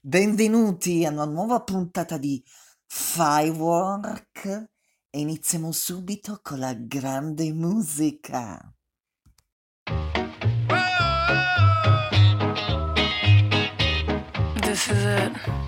Benvenuti a una nuova puntata di Firework e iniziamo subito con la grande musica. This is it.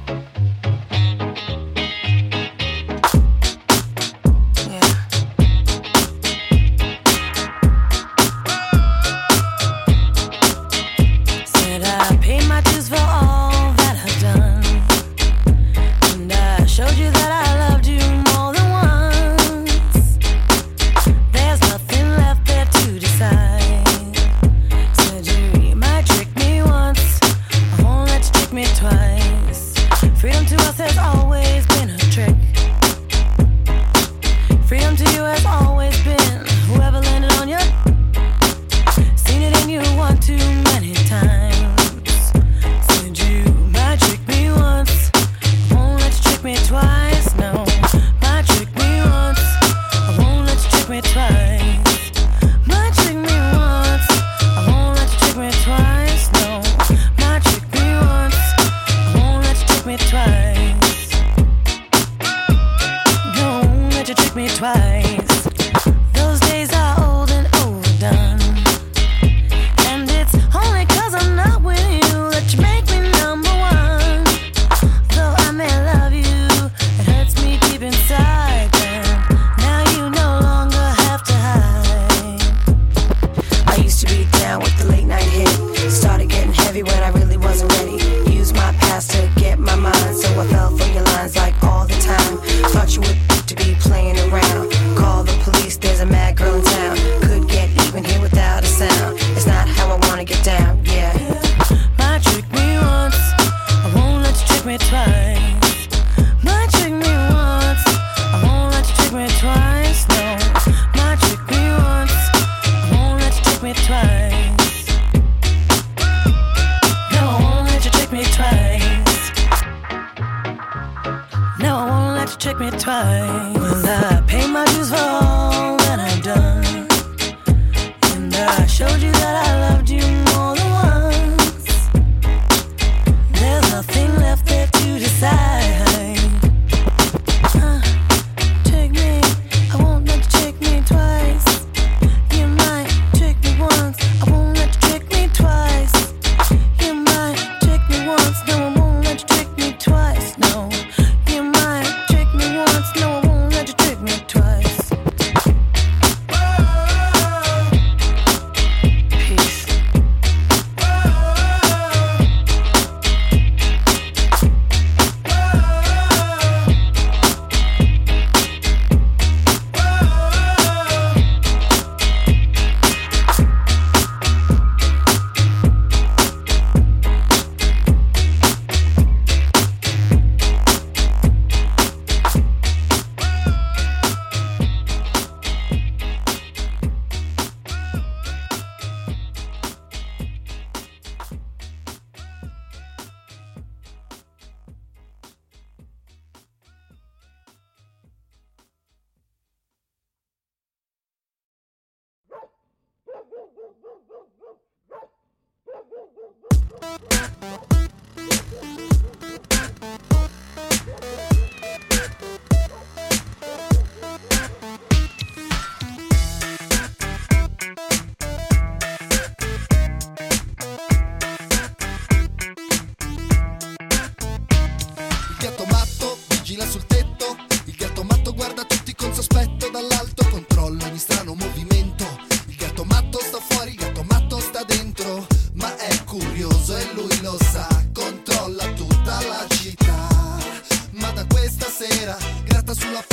try sulla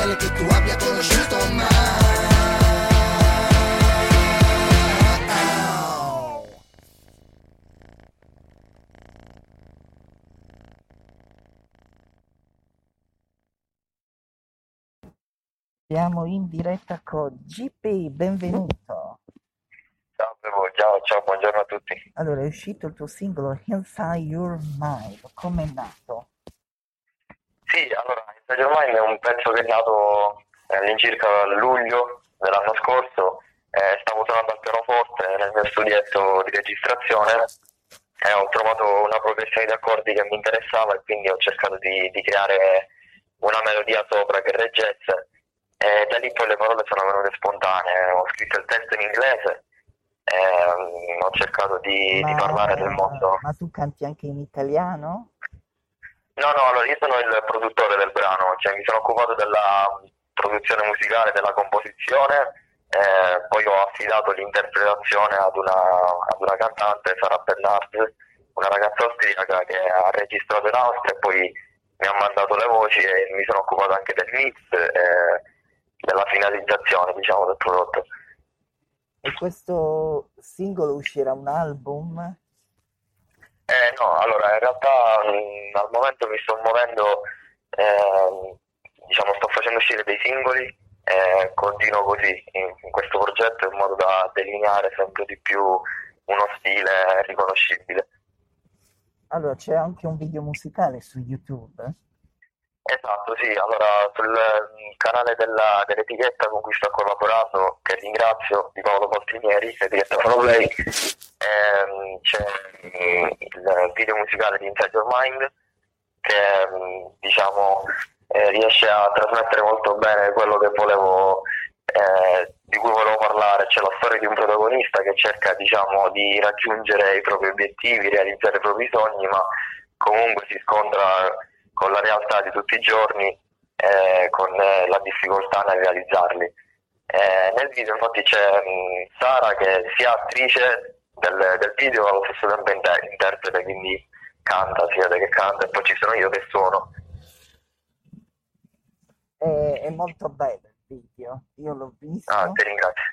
fedele che tu abbia conosciuto mai. Siamo in diretta con GP, benvenuto. Ciao ciao, ciao, buongiorno a tutti. Allora, è uscito il tuo singolo Inside Your Mind, com'è nato? Sì, allora, Inside Your Mind è un pezzo che è nato eh, all'incirca luglio dell'anno scorso. Eh, stavo suonando al pianoforte nel mio studietto di registrazione e ho trovato una progressione di accordi che mi interessava e quindi ho cercato di, di creare una melodia sopra che reggesse. E da lì poi le parole sono venute spontanee. Ho scritto il testo in inglese e mm, ho cercato di, di parlare del mondo. ma tu canti anche in italiano? No, no, allora io sono il produttore del brano, cioè mi sono occupato della produzione musicale, della composizione, eh, poi ho affidato l'interpretazione ad una, ad una cantante, Sara Bernard, una ragazza austriaca che ha registrato in Austria e poi mi ha mandato le voci e mi sono occupato anche del mix e della finalizzazione, diciamo, del prodotto. E questo singolo uscirà un album? Eh, no, allora in realtà mh, al momento mi sto muovendo, ehm, diciamo sto facendo uscire dei singoli e continuo così in, in questo progetto in modo da delineare sempre di più uno stile riconoscibile. Allora, c'è anche un video musicale su YouTube? Esatto, sì, allora sul mm, canale della- dell'etichetta con cui sto collaborando, che ringrazio, di Paolo Poltrinieri, l'etichetta Fonoplay, ehm, c'è mm, il video musicale di Inside Your Mind che mm, diciamo eh, riesce a trasmettere molto bene quello che volevo, eh, di cui volevo parlare, c'è la storia di un protagonista che cerca diciamo di raggiungere i propri obiettivi, realizzare i propri sogni, ma comunque si scontra con la realtà di tutti i giorni, eh, con eh, la difficoltà nel realizzarli. Eh, nel video infatti c'è mh, Sara che è sia attrice del, del video ma allo stesso tempo inter- interprete, quindi canta, si vede che canta, e poi ci sono io che suono. È, è molto bello il video, io l'ho visto, Ah, ti ringrazio.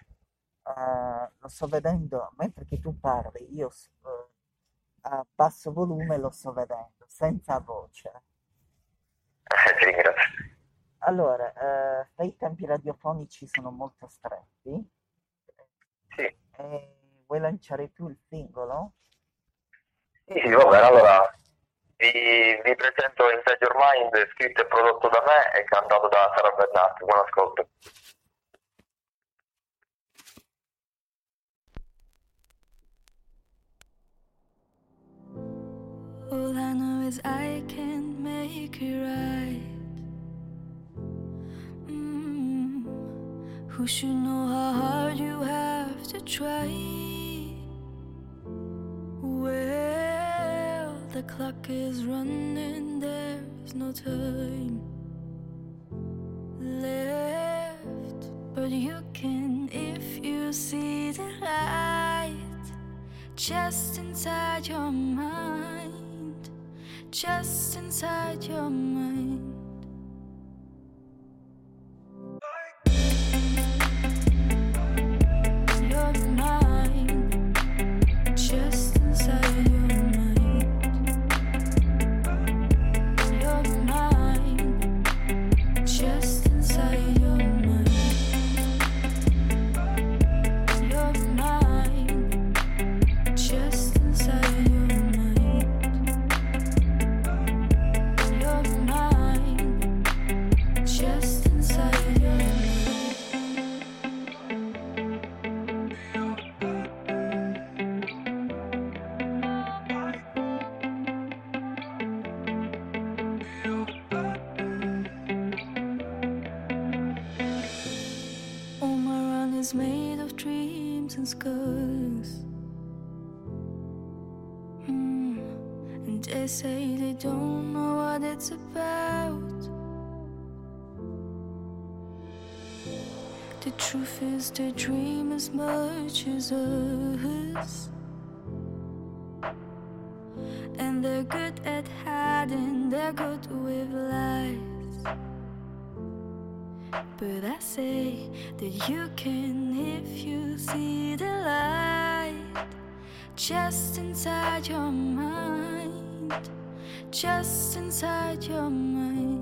eh, lo sto vedendo mentre che tu parli, io s- eh, a basso volume lo sto vedendo, senza voce. Eh, ti ringrazio. Allora, eh, i tempi radiofonici sono molto stretti. Sì. E vuoi lanciare tu il singolo? Sì, sì, va bene, allora vi, vi presento Inside Your Mind, scritto e prodotto da me e cantato da Sara Bernat. Buon ascolto. As I can make it right. Mm, who should know how hard you have to try? Well, the clock is running, there's no time left. But you can if you see the light just inside your mind, just inside your mind. Us. And they're good at hiding, they're good with lies. But I say that you can if you see the light just inside your mind, just inside your mind.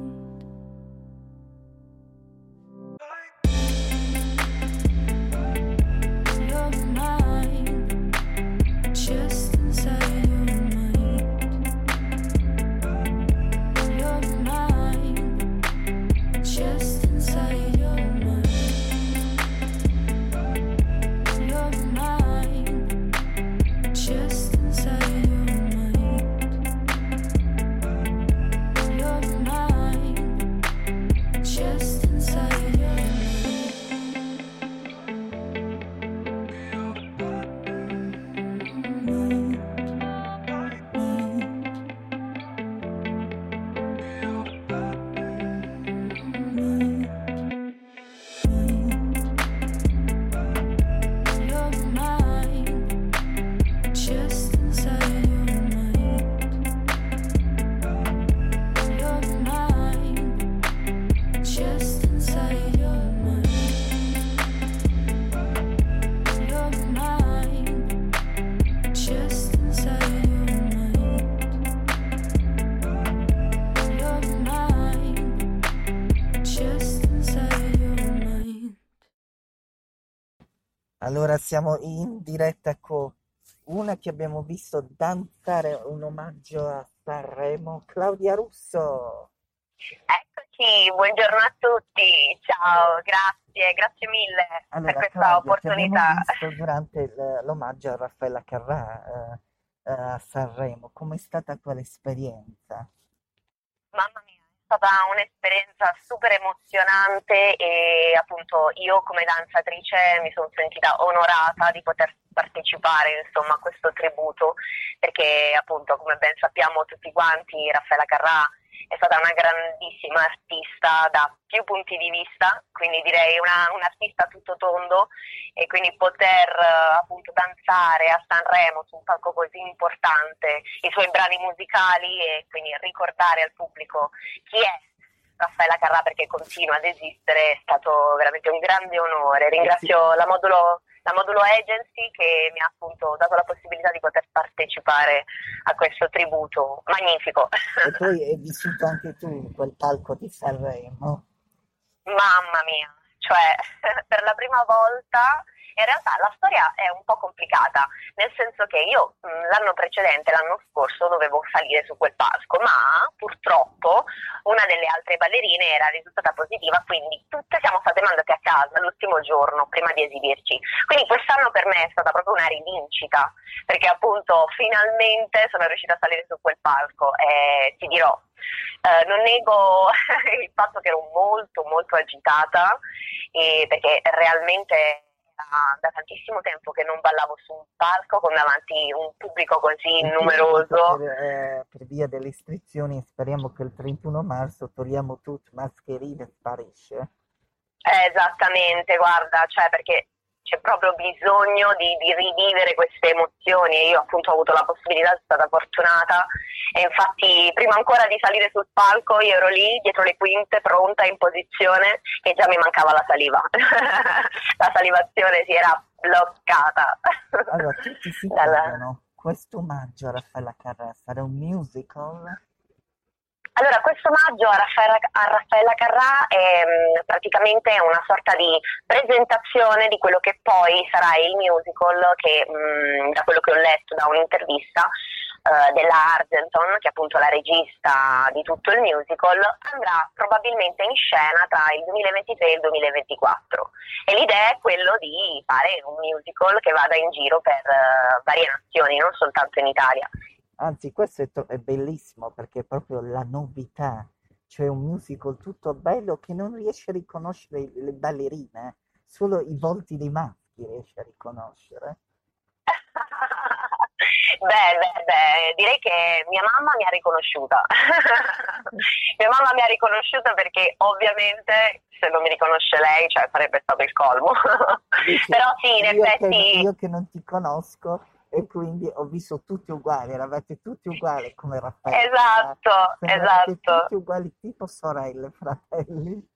Allora siamo in diretta con una che abbiamo visto danzare un omaggio a Sanremo, Claudia Russo. Eccoci, buongiorno a tutti, ciao, grazie, grazie mille Allora, per questa Claudia, opportunità. visto durante l'omaggio a Raffaella Carrà eh, eh, a Sanremo. Com'è stata quell'esperienza? Mamma mia, stata un'esperienza super emozionante e appunto io come danzatrice mi sono sentita onorata di poter partecipare insomma a questo tributo perché appunto come ben sappiamo tutti quanti Raffaella Carrà è stata una grandissima artista da più punti di vista, quindi direi una, un artista tutto tondo e quindi poter eh, appunto danzare a Sanremo su un palco così importante, i suoi brani musicali e quindi ricordare al pubblico chi è Raffaella Carrà perché continua ad esistere è stato veramente un grande onore. Ringrazio la Modulo, la Modulo Agency che mi ha appunto dato la possibilità di poter partecipare a questo tributo magnifico. E poi hai vissuto anche tu quel palco di Sanremo. Mamma mia, cioè per la prima volta In realtà la storia è un po' complicata, nel senso che io mh, l'anno precedente, l'anno scorso, dovevo salire su quel palco, ma purtroppo una delle altre ballerine era risultata positiva, quindi tutte siamo state mandate a casa l'ultimo giorno prima di esibirci. Quindi quest'anno per me è stata proprio una rivincita, perché appunto finalmente sono riuscita a salire su quel palco e ti dirò, eh, non nego il fatto che ero molto molto agitata perché realmente da, da, tantissimo tempo che non ballavo su un palco con davanti un pubblico così numeroso. Per, eh, per, via delle istrizioni speriamo che il 31 marzo togliamo tutto, mascherine sparisce. Eh, esattamente, guarda, cioè perché c'è proprio bisogno di, di, rivivere queste emozioni e io appunto ho avuto la possibilità, sono stata fortunata e infatti prima ancora di salire sul palco io ero lì dietro le quinte pronta in posizione e già mi mancava la saliva, la salivazione si era bloccata. Allora, tutti si chiedono, questo omaggio a Raffaella Carrà sarà un musical? Allora, questo omaggio a Raffaella, a Raffaella Carrà è mm, praticamente una sorta di presentazione di quello che poi sarà il musical che, mm, da quello che ho letto da un'intervista uh, della Argenton, che è appunto la regista di tutto il musical, andrà probabilmente in scena tra il 2023 e il 2024. E l'idea è quello di fare un musical che vada in giro per uh, varie nazioni, non soltanto in Italia. Anzi, questo è, to- è bellissimo perché è proprio la novità, cioè un musical tutto bello che non riesce a riconoscere le ballerine, solo i volti dei maschi riesce a riconoscere. Beh, beh, beh, direi che mia mamma mi ha riconosciuta. mia mamma mi ha riconosciuta perché ovviamente se non mi riconosce lei, cioè sarebbe stato il colmo. Dice, Però sì, in io effetti... Che, io che non ti conosco, e quindi ho visto tutti uguali, eravate tutti uguali come Raffaele. Esatto, esatto. Tutti uguali tipo sorelle, fratelli.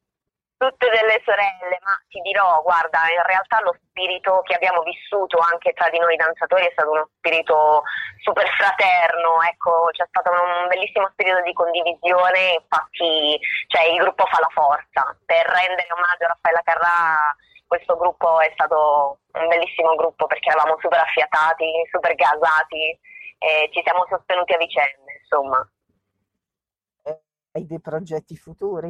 Tutte delle sorelle, ma ti dirò, guarda, in realtà lo spirito che abbiamo vissuto anche tra di noi danzatori è stato uno spirito super fraterno, ecco, c'è stato un bellissimo spirito di condivisione, infatti cioè, il gruppo fa la forza. Per rendere omaggio a Raffaella Carrà questo gruppo è stato un bellissimo gruppo perché eravamo super affiatati, super gasati e ci siamo sostenuti a vicenda, insomma. Eh, hai dei progetti futuri?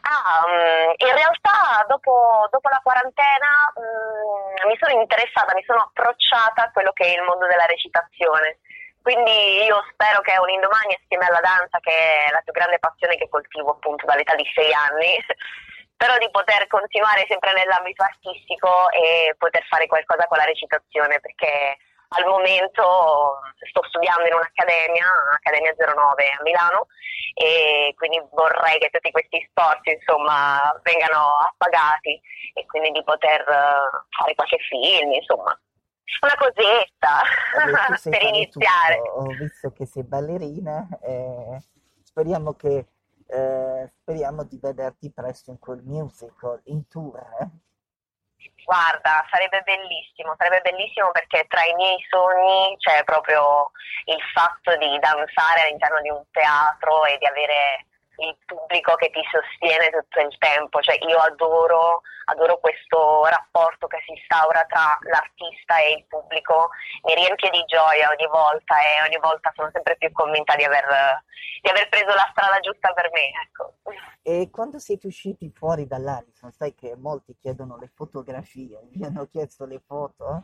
Ah, um, in realtà dopo, dopo la quarantena um, mi sono interessata, mi sono approcciata a quello che è il mondo della recitazione. Quindi io spero che un indomani assieme alla danza, che è la più grande passione che coltivo appunto dall'età di sei anni, però di poter continuare sempre nell'ambito artistico e poter fare qualcosa con la recitazione perché al momento sto studiando in un'accademia, Accademia 09 a Milano e quindi vorrei che tutti questi sforzi insomma vengano appagati e quindi di poter eh, fare qualche film insomma una cosetta per iniziare. Tutto. Ho visto che sei ballerina e speriamo che eh, speriamo di vederti presto in quel musical, in tour. Eh? Guarda, sarebbe bellissimo, sarebbe bellissimo perché tra i miei sogni c'è proprio il fatto di danzare all'interno di un teatro e di avere il pubblico che ti sostiene tutto il tempo, cioè io adoro, adoro questo rapporto che si instaura tra l'artista e il pubblico, mi riempie di gioia ogni volta e ogni volta sono sempre più convinta di aver, di aver preso la strada giusta per me. Ecco. E quando siete usciti fuori dall'Arison, sai che molti chiedono le fotografie, vi hanno chiesto le foto?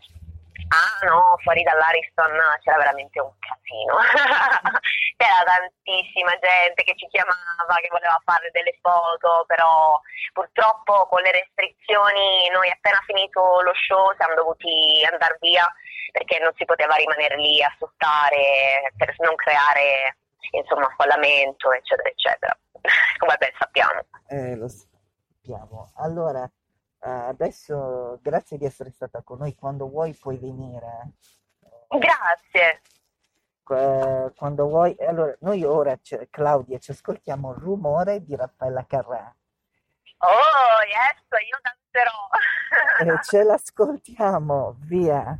Ah no, fuori dall'Ariston c'era veramente un casino. c'era tantissima gente che ci chiamava, che voleva fare delle foto, però purtroppo con le restrizioni noi appena finito lo show siamo dovuti andare via perché non si poteva rimanere lì a assottare per non creare insomma affollamento eccetera eccetera. Come ben sappiamo. Eh lo sappiamo. Allora adesso grazie di essere stata con noi, quando vuoi puoi venire. Grazie. Quando vuoi, allora noi ora, Claudia, ci ascoltiamo il rumore di Raffaella Carrà. Oh, yes, io danzerò. e ce l'ascoltiamo, via.